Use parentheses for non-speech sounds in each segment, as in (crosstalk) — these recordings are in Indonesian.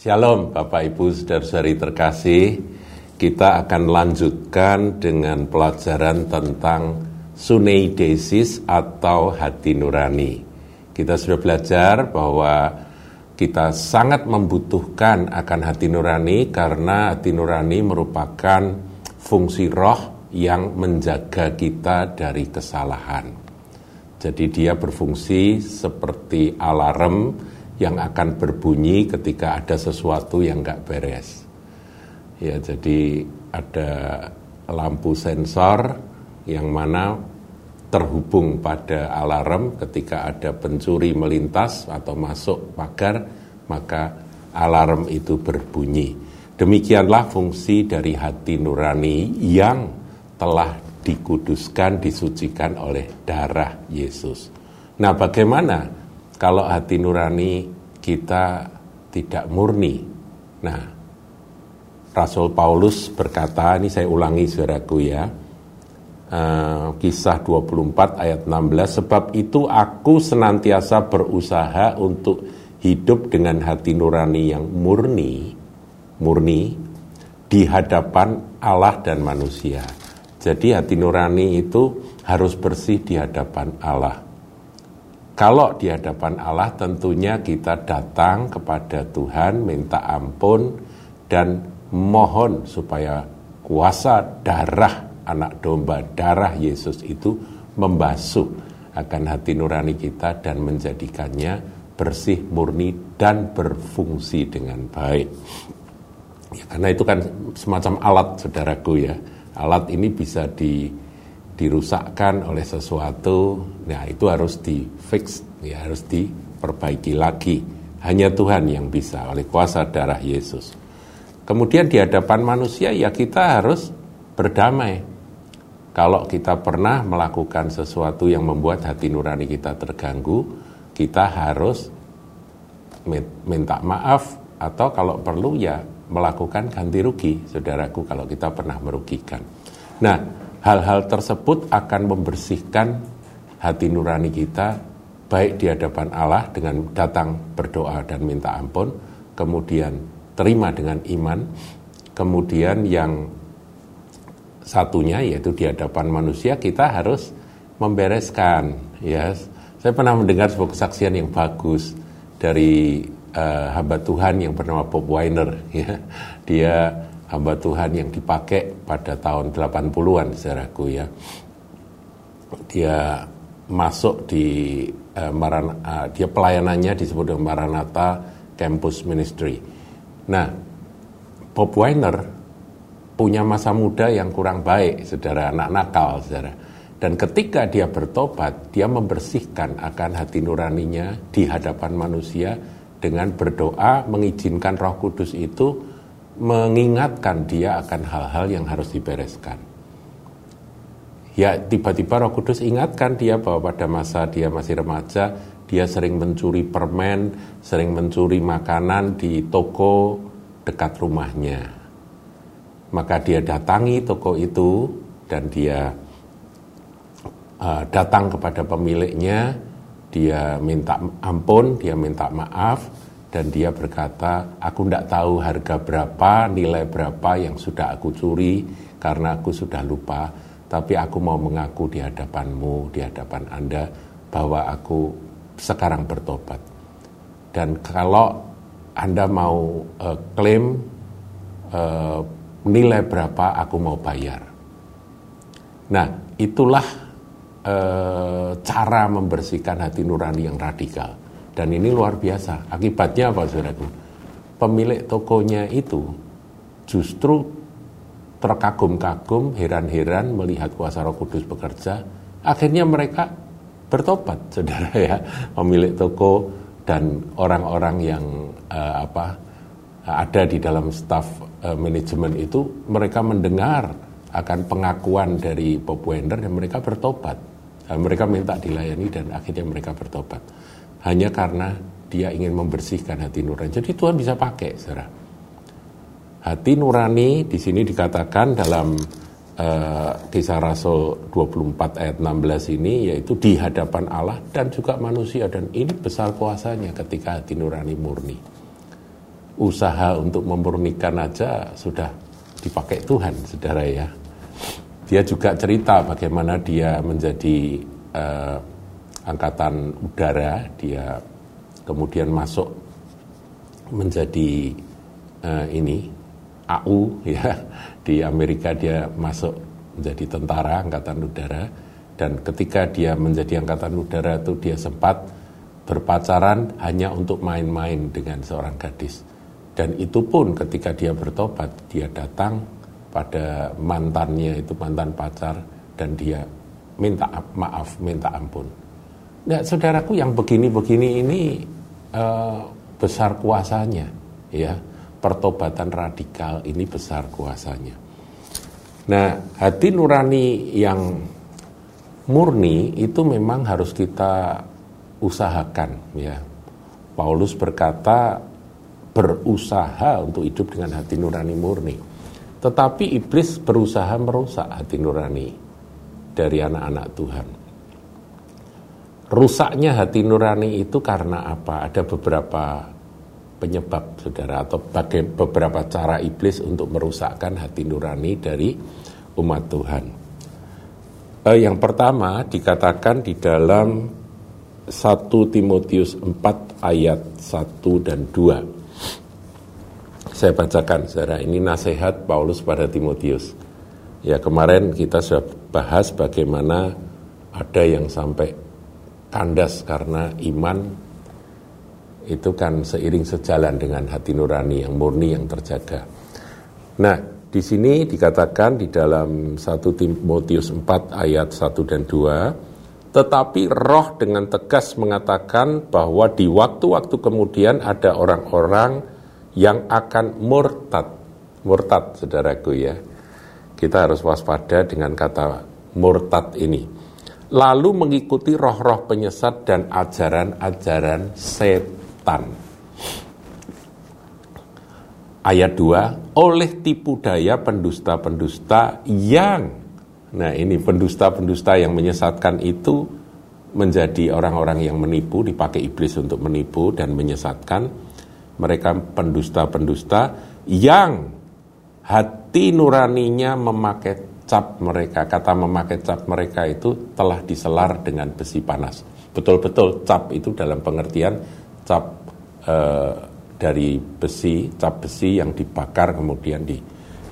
Shalom Bapak Ibu Saudara-saudari terkasih. Kita akan lanjutkan dengan pelajaran tentang suneidesis atau hati nurani. Kita sudah belajar bahwa kita sangat membutuhkan akan hati nurani Karena hati nurani merupakan fungsi roh yang menjaga kita dari kesalahan. Jadi dia berfungsi seperti alarm yang akan berbunyi ketika ada sesuatu yang nggak beres. Ya, jadi ada lampu sensor yang mana terhubung pada alarm ketika ada pencuri melintas atau masuk pagar, maka alarm itu berbunyi. Demikianlah fungsi dari hati nurani yang telah dikuduskan, disucikan oleh darah Yesus. Nah, bagaimana kalau hati nurani kita tidak murni. Nah, Rasul Paulus berkata, ini saya ulangi saudaraku ya, uh, kisah 24 ayat 16, sebab itu aku senantiasa berusaha untuk hidup dengan hati nurani yang murni, murni di hadapan Allah dan manusia. Jadi hati nurani itu harus bersih di hadapan Allah. Kalau di hadapan Allah tentunya kita datang kepada Tuhan minta ampun dan mohon supaya kuasa darah anak domba, darah Yesus itu membasuh akan hati nurani kita dan menjadikannya bersih, murni, dan berfungsi dengan baik. Ya, karena itu kan semacam alat, saudaraku ya. Alat ini bisa di dirusakkan oleh sesuatu, nah itu harus di fix, ya harus diperbaiki lagi. Hanya Tuhan yang bisa oleh kuasa darah Yesus. Kemudian di hadapan manusia ya kita harus berdamai. Kalau kita pernah melakukan sesuatu yang membuat hati nurani kita terganggu, kita harus minta maaf atau kalau perlu ya melakukan ganti rugi, saudaraku kalau kita pernah merugikan. Nah, hal-hal tersebut akan membersihkan hati nurani kita baik di hadapan Allah dengan datang berdoa dan minta ampun, kemudian terima dengan iman, kemudian yang satunya yaitu di hadapan manusia kita harus membereskan ya. Saya pernah mendengar sebuah kesaksian yang bagus dari uh, hamba Tuhan yang bernama Bob Weiner (laughs) ya. Dia hamba Tuhan yang dipakai pada tahun 80-an saudaraku ya. Dia masuk di uh, Maran, uh, dia pelayanannya disebut dengan Maranatha Campus Ministry. Nah, Bob Weiner punya masa muda yang kurang baik, saudara, anak nakal, saudara. Dan ketika dia bertobat, dia membersihkan akan hati nuraninya di hadapan manusia dengan berdoa mengizinkan Roh Kudus itu mengingatkan dia akan hal-hal yang harus dibereskan. Ya tiba-tiba Roh Kudus ingatkan dia bahwa pada masa dia masih remaja, dia sering mencuri permen, sering mencuri makanan di toko dekat rumahnya. Maka dia datangi toko itu dan dia uh, datang kepada pemiliknya, dia minta ampun, dia minta maaf, dan dia berkata, aku tidak tahu harga berapa, nilai berapa yang sudah aku curi karena aku sudah lupa, tapi aku mau mengaku di hadapanmu, di hadapan Anda bahwa aku sekarang bertobat. Dan kalau Anda mau uh, klaim uh, nilai berapa, aku mau bayar. Nah, itulah uh, cara membersihkan hati nurani yang radikal dan ini luar biasa. Akibatnya apa saudaraku? Pemilik tokonya itu justru terkagum-kagum, heran-heran melihat kuasa roh kudus bekerja. Akhirnya mereka bertobat, (laughs) saudara ya. Pemilik toko dan orang-orang yang uh, apa ada di dalam staf uh, manajemen itu, mereka mendengar akan pengakuan dari Bob Wender dan mereka bertobat. Dan mereka minta dilayani dan akhirnya mereka bertobat hanya karena dia ingin membersihkan hati nurani. Jadi Tuhan bisa pakai, saudara. Hati nurani di sini dikatakan dalam uh, kisah Rasul 24 ayat 16 ini yaitu di hadapan Allah dan juga manusia dan ini besar kuasanya ketika hati nurani murni. usaha untuk memurnikan aja sudah dipakai Tuhan, saudara ya. Dia juga cerita bagaimana dia menjadi uh, angkatan udara, dia kemudian masuk menjadi uh, ini AU (laughs) ya. Di Amerika dia masuk menjadi tentara angkatan udara. Dan ketika dia menjadi angkatan udara itu dia sempat berpacaran hanya untuk main-main dengan seorang gadis. Dan itu pun ketika dia bertobat dia datang pada mantannya itu mantan pacar dan dia minta maaf, minta ampun. Nah, saudaraku yang begini-begini ini uh, besar kuasanya, ya. Pertobatan radikal ini besar kuasanya. Nah, hati nurani yang murni itu memang harus kita usahakan, ya. Paulus berkata berusaha untuk hidup dengan hati nurani murni. Tetapi iblis berusaha merusak hati nurani dari anak-anak Tuhan. Rusaknya hati nurani itu karena apa? Ada beberapa penyebab, saudara, atau bagai beberapa cara iblis untuk merusakkan hati nurani dari umat Tuhan. Eh, yang pertama dikatakan di dalam 1 Timotius 4 ayat 1 dan 2 saya bacakan saudara ini nasihat Paulus pada Timotius. Ya kemarin kita sudah bahas bagaimana ada yang sampai kandas karena iman itu kan seiring sejalan dengan hati nurani yang murni yang terjaga. Nah, di sini dikatakan di dalam 1 Timotius 4 ayat 1 dan 2, tetapi roh dengan tegas mengatakan bahwa di waktu-waktu kemudian ada orang-orang yang akan murtad. Murtad, saudaraku ya. Kita harus waspada dengan kata murtad ini. Lalu mengikuti roh-roh penyesat dan ajaran-ajaran setan. Ayat 2, oleh tipu daya pendusta-pendusta yang, nah ini pendusta-pendusta yang menyesatkan itu menjadi orang-orang yang menipu, dipakai iblis untuk menipu dan menyesatkan, mereka pendusta-pendusta yang hati nuraninya memakai cap mereka. Kata memakai cap mereka itu telah diselar dengan besi panas. Betul-betul cap itu dalam pengertian cap e, dari besi, cap besi yang dibakar kemudian di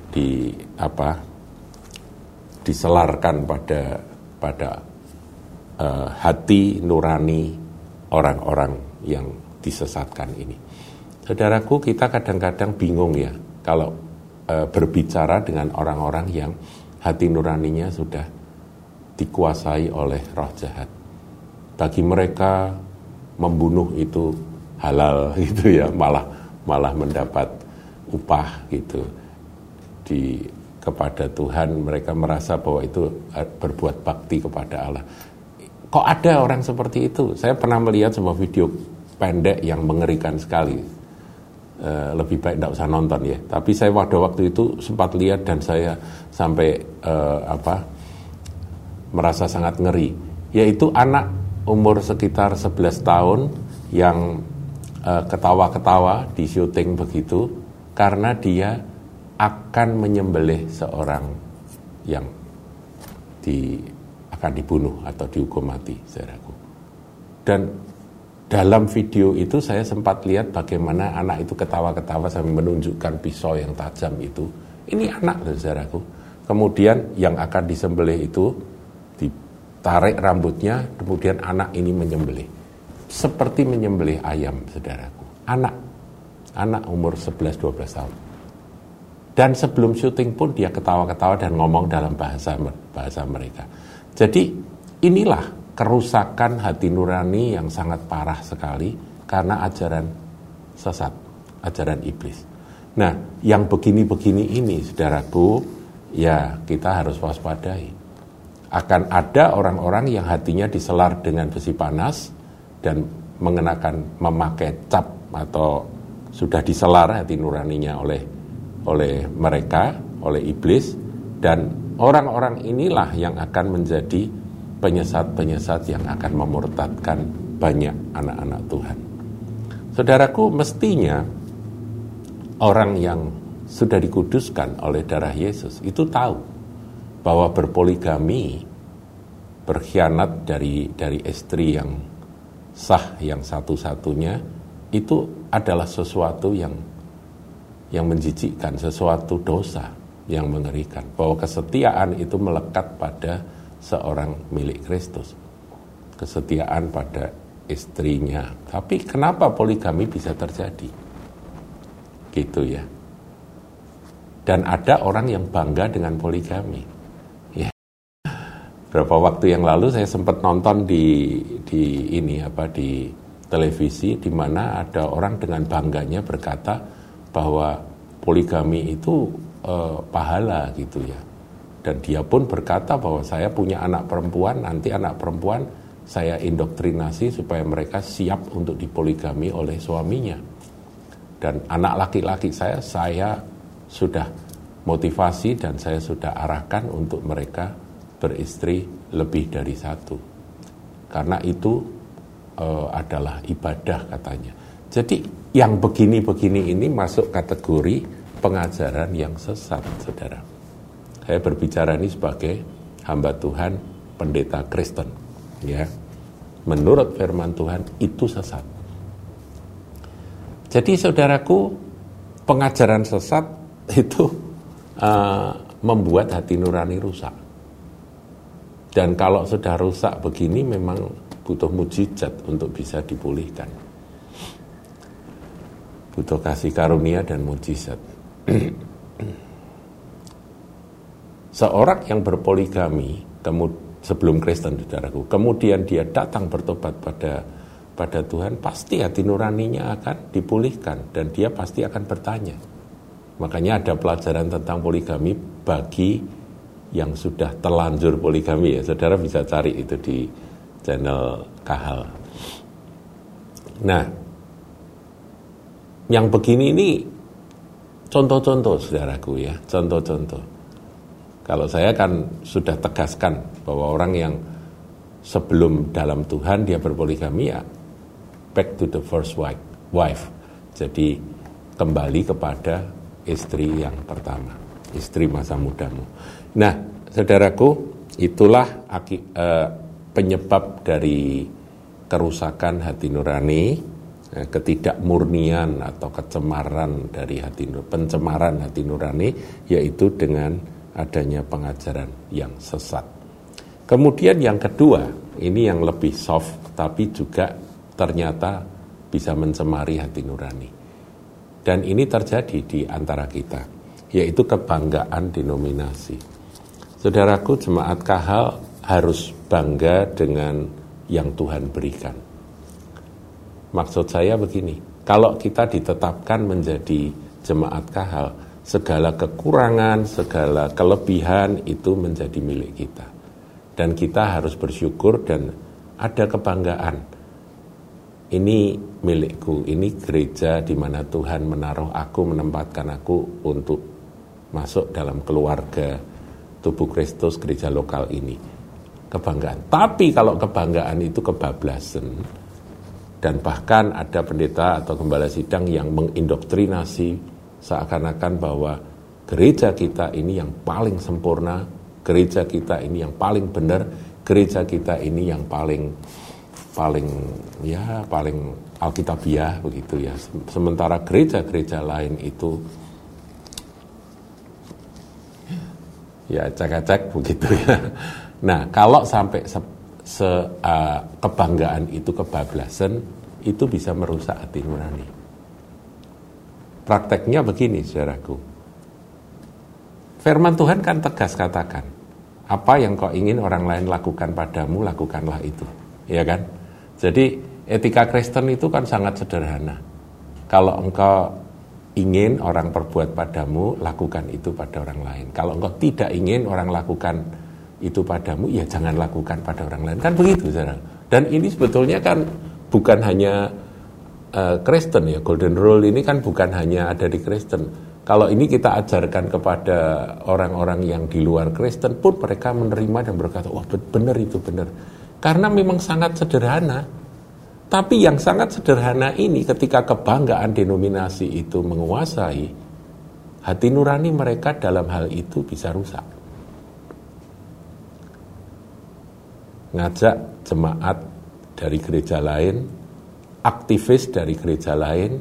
di apa diselarkan pada pada e, hati nurani orang-orang yang disesatkan ini. Saudaraku, kita kadang-kadang bingung ya kalau e, berbicara dengan orang-orang yang hati nuraninya sudah dikuasai oleh roh jahat. Bagi mereka membunuh itu halal (laughs) gitu ya, malah malah mendapat upah gitu di kepada Tuhan mereka merasa bahwa itu e, berbuat bakti kepada Allah. Kok ada orang seperti itu? Saya pernah melihat sebuah video pendek yang mengerikan sekali uh, lebih baik tidak usah nonton ya. Tapi saya pada waktu itu sempat lihat dan saya sampai uh, apa merasa sangat ngeri. Yaitu anak umur sekitar 11 tahun yang uh, ketawa-ketawa di syuting begitu karena dia akan menyembelih seorang yang di akan dibunuh atau dihukum mati, saudaraku. Dan dalam video itu saya sempat lihat bagaimana anak itu ketawa-ketawa sambil menunjukkan pisau yang tajam itu. Ini anak loh saudaraku. Kemudian yang akan disembelih itu ditarik rambutnya, kemudian anak ini menyembelih. Seperti menyembelih ayam saudaraku. Anak, anak umur 11-12 tahun. Dan sebelum syuting pun dia ketawa-ketawa dan ngomong dalam bahasa bahasa mereka. Jadi inilah kerusakan hati nurani yang sangat parah sekali karena ajaran sesat, ajaran iblis. Nah, yang begini-begini ini, saudaraku, ya kita harus waspadai. Akan ada orang-orang yang hatinya diselar dengan besi panas dan mengenakan memakai cap atau sudah diselar hati nuraninya oleh oleh mereka, oleh iblis dan orang-orang inilah yang akan menjadi penyesat-penyesat yang akan memurtadkan banyak anak-anak Tuhan. Saudaraku, mestinya orang yang sudah dikuduskan oleh darah Yesus itu tahu bahwa berpoligami berkhianat dari dari istri yang sah yang satu-satunya itu adalah sesuatu yang yang menjijikkan, sesuatu dosa yang mengerikan. Bahwa kesetiaan itu melekat pada seorang milik Kristus. Kesetiaan pada istrinya. Tapi kenapa poligami bisa terjadi? Gitu ya. Dan ada orang yang bangga dengan poligami. Ya. Berapa waktu yang lalu saya sempat nonton di di ini apa di televisi di mana ada orang dengan bangganya berkata bahwa poligami itu uh, pahala gitu ya. Dan dia pun berkata bahwa saya punya anak perempuan, nanti anak perempuan saya indoktrinasi supaya mereka siap untuk dipoligami oleh suaminya. Dan anak laki-laki saya, saya sudah motivasi dan saya sudah arahkan untuk mereka beristri lebih dari satu karena itu uh, adalah ibadah katanya. Jadi yang begini-begini ini masuk kategori pengajaran yang sesat, saudara. Saya berbicara ini sebagai hamba Tuhan, pendeta Kristen, ya. Menurut firman Tuhan itu sesat. Jadi saudaraku, pengajaran sesat (laughs) itu uh, membuat hati nurani rusak. Dan kalau sudah rusak begini memang butuh mujizat untuk bisa dipulihkan. Butuh kasih karunia dan mujizat. (clears throat) Seorang yang berpoligami sebelum Kristen saudaraku, kemudian dia datang bertobat pada pada Tuhan, pasti hati nuraninya akan dipulihkan dan dia pasti akan bertanya. Makanya ada pelajaran tentang poligami bagi yang sudah terlanjur poligami ya, saudara bisa cari itu di channel Kahal. Nah, yang begini ini contoh-contoh saudaraku ya, contoh-contoh. Kalau saya kan sudah tegaskan bahwa orang yang sebelum dalam Tuhan dia berpoligami ya back to the first wife, wife. Jadi kembali kepada istri yang pertama, istri masa mudamu. Nah, saudaraku, itulah aki, uh, penyebab dari kerusakan hati nurani, uh, ketidakmurnian atau kecemaran dari hati pencemaran hati nurani, yaitu dengan adanya pengajaran yang sesat. Kemudian yang kedua, ini yang lebih soft, tapi juga ternyata bisa mencemari hati nurani. Dan ini terjadi di antara kita, yaitu kebanggaan denominasi. Saudaraku jemaat kahal harus bangga dengan yang Tuhan berikan. Maksud saya begini, kalau kita ditetapkan menjadi jemaat kahal, segala kekurangan, segala kelebihan itu menjadi milik kita. Dan kita harus bersyukur dan ada kebanggaan. Ini milikku, ini gereja di mana Tuhan menaruh aku, menempatkan aku untuk masuk dalam keluarga tubuh Kristus gereja lokal ini. Kebanggaan. Tapi kalau kebanggaan itu kebablasan dan bahkan ada pendeta atau gembala sidang yang mengindoktrinasi seakan-akan bahwa gereja kita ini yang paling sempurna, gereja kita ini yang paling benar, gereja kita ini yang paling paling ya paling alkitabiah begitu ya. Sementara gereja-gereja lain itu ya cek-cek begitu ya. Nah kalau sampai se, se uh, kebanggaan itu kebablasan itu bisa merusak hati nurani. Prakteknya begini saudaraku. Firman Tuhan kan tegas katakan, apa yang kau ingin orang lain lakukan padamu, lakukanlah itu. Ya kan? Jadi etika Kristen itu kan sangat sederhana. Kalau engkau ingin orang perbuat padamu, lakukan itu pada orang lain. Kalau engkau tidak ingin orang lakukan itu padamu, ya jangan lakukan pada orang lain. Kan begitu, saudara. Dan ini sebetulnya kan bukan hanya uh, Kristen ya, Golden Rule ini kan bukan hanya ada di Kristen. Kalau ini kita ajarkan kepada orang-orang yang di luar Kristen pun mereka menerima dan berkata, wah benar itu benar. Karena memang sangat sederhana. Tapi yang sangat sederhana ini ketika kebanggaan denominasi itu menguasai, hati nurani mereka dalam hal itu bisa rusak. Ngajak jemaat dari gereja lain, aktivis dari gereja lain,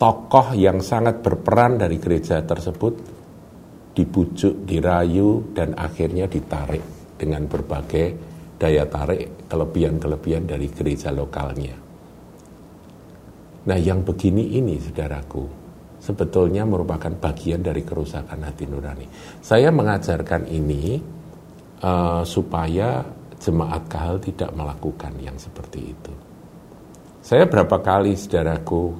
tokoh yang sangat berperan dari gereja tersebut dibujuk, dirayu, dan akhirnya ditarik dengan berbagai daya tarik kelebihan-kelebihan dari gereja lokalnya. Nah, yang begini ini, saudaraku, sebetulnya merupakan bagian dari kerusakan hati nurani. Saya mengajarkan ini uh, supaya jemaat kahal tidak melakukan yang seperti itu. Saya berapa kali, saudaraku,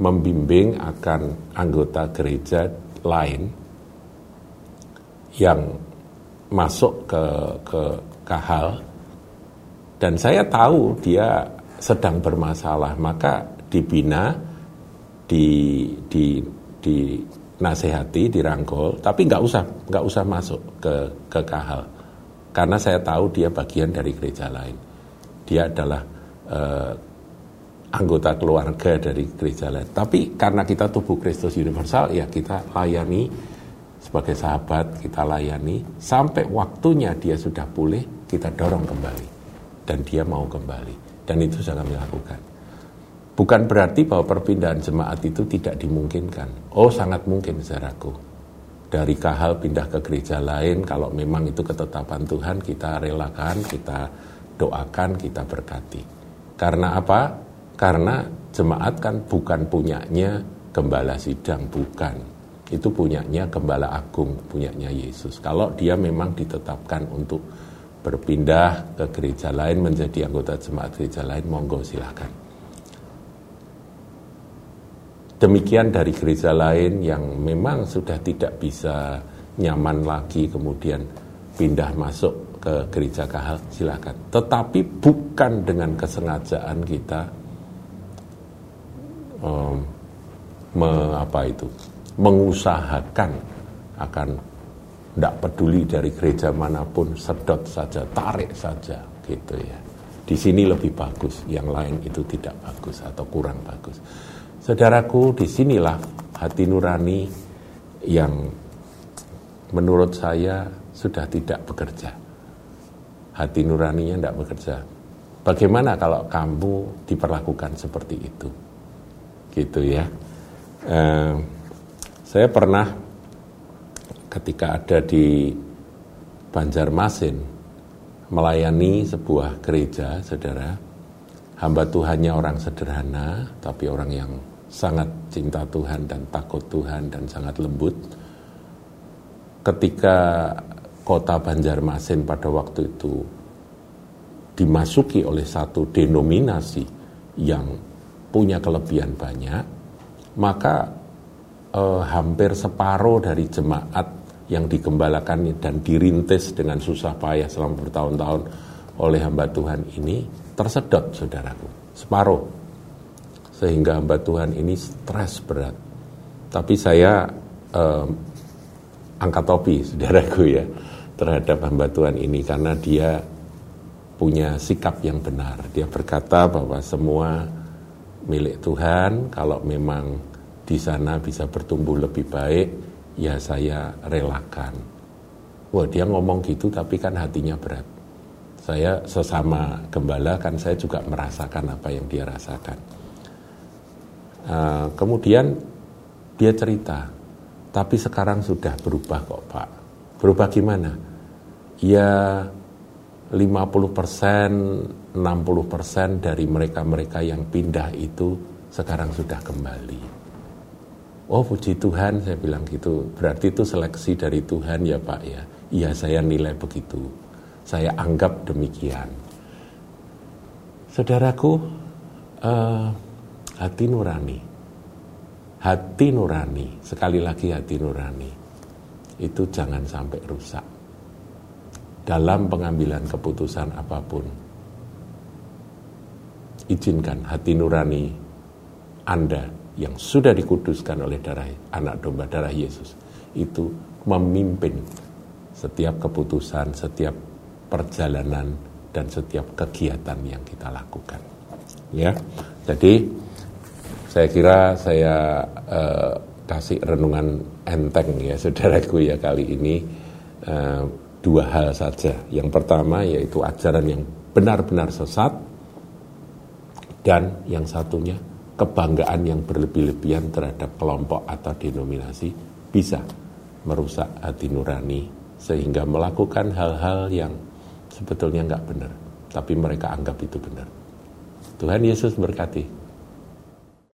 membimbing akan anggota gereja lain yang masuk ke ke kahal dan saya tahu dia sedang bermasalah, maka dibina, di, di, di nasihati, dirangkul, tapi nggak usah nggak usah masuk ke ke kahal, karena saya tahu dia bagian dari gereja lain. Dia adalah uh, anggota keluarga dari gereja lain. Tapi karena kita tubuh Kristus universal, ya kita layani sebagai sahabat, kita layani sampai waktunya dia sudah pulih, kita dorong kembali dan dia mau kembali. Dan itu saya kami lakukan. Bukan berarti bahwa perpindahan jemaat itu tidak dimungkinkan. Oh sangat mungkin saudaraku. Dari kahal pindah ke gereja lain, kalau memang itu ketetapan Tuhan, kita relakan, kita doakan, kita berkati. Karena apa? Karena jemaat kan bukan punyanya gembala sidang, bukan. Itu punyanya gembala agung, punyanya Yesus. Kalau dia memang ditetapkan untuk berpindah ke gereja lain menjadi anggota jemaat gereja lain monggo silahkan demikian dari gereja lain yang memang sudah tidak bisa nyaman lagi kemudian pindah masuk ke gereja kahal silahkan tetapi bukan dengan kesengajaan kita um, me, apa itu mengusahakan akan tidak peduli dari gereja mana pun, sedot saja, tarik saja, gitu ya. Di sini lebih bagus, yang lain itu tidak bagus atau kurang bagus. Saudaraku, di sinilah hati nurani yang menurut saya sudah tidak bekerja. Hati nuraninya tidak bekerja. Bagaimana kalau kamu diperlakukan seperti itu? Gitu ya. Eh, saya pernah ketika ada di Banjarmasin melayani sebuah gereja, saudara, hamba Tuhannya orang sederhana, tapi orang yang sangat cinta Tuhan dan takut Tuhan dan sangat lembut. Ketika kota Banjarmasin pada waktu itu dimasuki oleh satu denominasi yang punya kelebihan banyak, maka eh, hampir separuh dari jemaat yang digembalakan dan dirintis dengan susah payah selama bertahun-tahun oleh hamba Tuhan ini tersedot saudaraku. Separuh. Sehingga hamba Tuhan ini stres berat. Tapi saya eh, angkat topi saudaraku ya terhadap hamba Tuhan ini karena dia punya sikap yang benar. Dia berkata bahwa semua milik Tuhan kalau memang di sana bisa bertumbuh lebih baik ya saya relakan. Wah dia ngomong gitu tapi kan hatinya berat. Saya sesama gembala kan saya juga merasakan apa yang dia rasakan. Uh, kemudian dia cerita, tapi sekarang sudah berubah kok Pak. Berubah gimana? Ya 50 persen, 60 persen dari mereka-mereka yang pindah itu sekarang sudah kembali. Oh puji Tuhan saya bilang gitu. Berarti itu seleksi dari Tuhan ya Pak ya. Iya saya nilai begitu. Saya anggap demikian. Saudaraku, uh, hati nurani. Hati nurani, sekali lagi hati nurani. Itu jangan sampai rusak. Dalam pengambilan keputusan apa pun. Izinkan hati nurani Anda yang sudah dikuduskan oleh darah anak domba darah Yesus itu memimpin setiap keputusan, setiap perjalanan dan setiap kegiatan yang kita lakukan. Ya, jadi saya kira saya uh, kasih renungan enteng ya (laughs) saudaraku ya kali ini uh, dua hal saja. Yang pertama yaitu ajaran yang benar-benar sesat dan yang satunya kebanggaan yang berlebih-lebihan terhadap kelompok atau denominasi bisa merusak hati nurani sehingga melakukan hal-hal yang sebetulnya nggak benar, tapi mereka anggap itu benar. Tuhan Yesus berkati.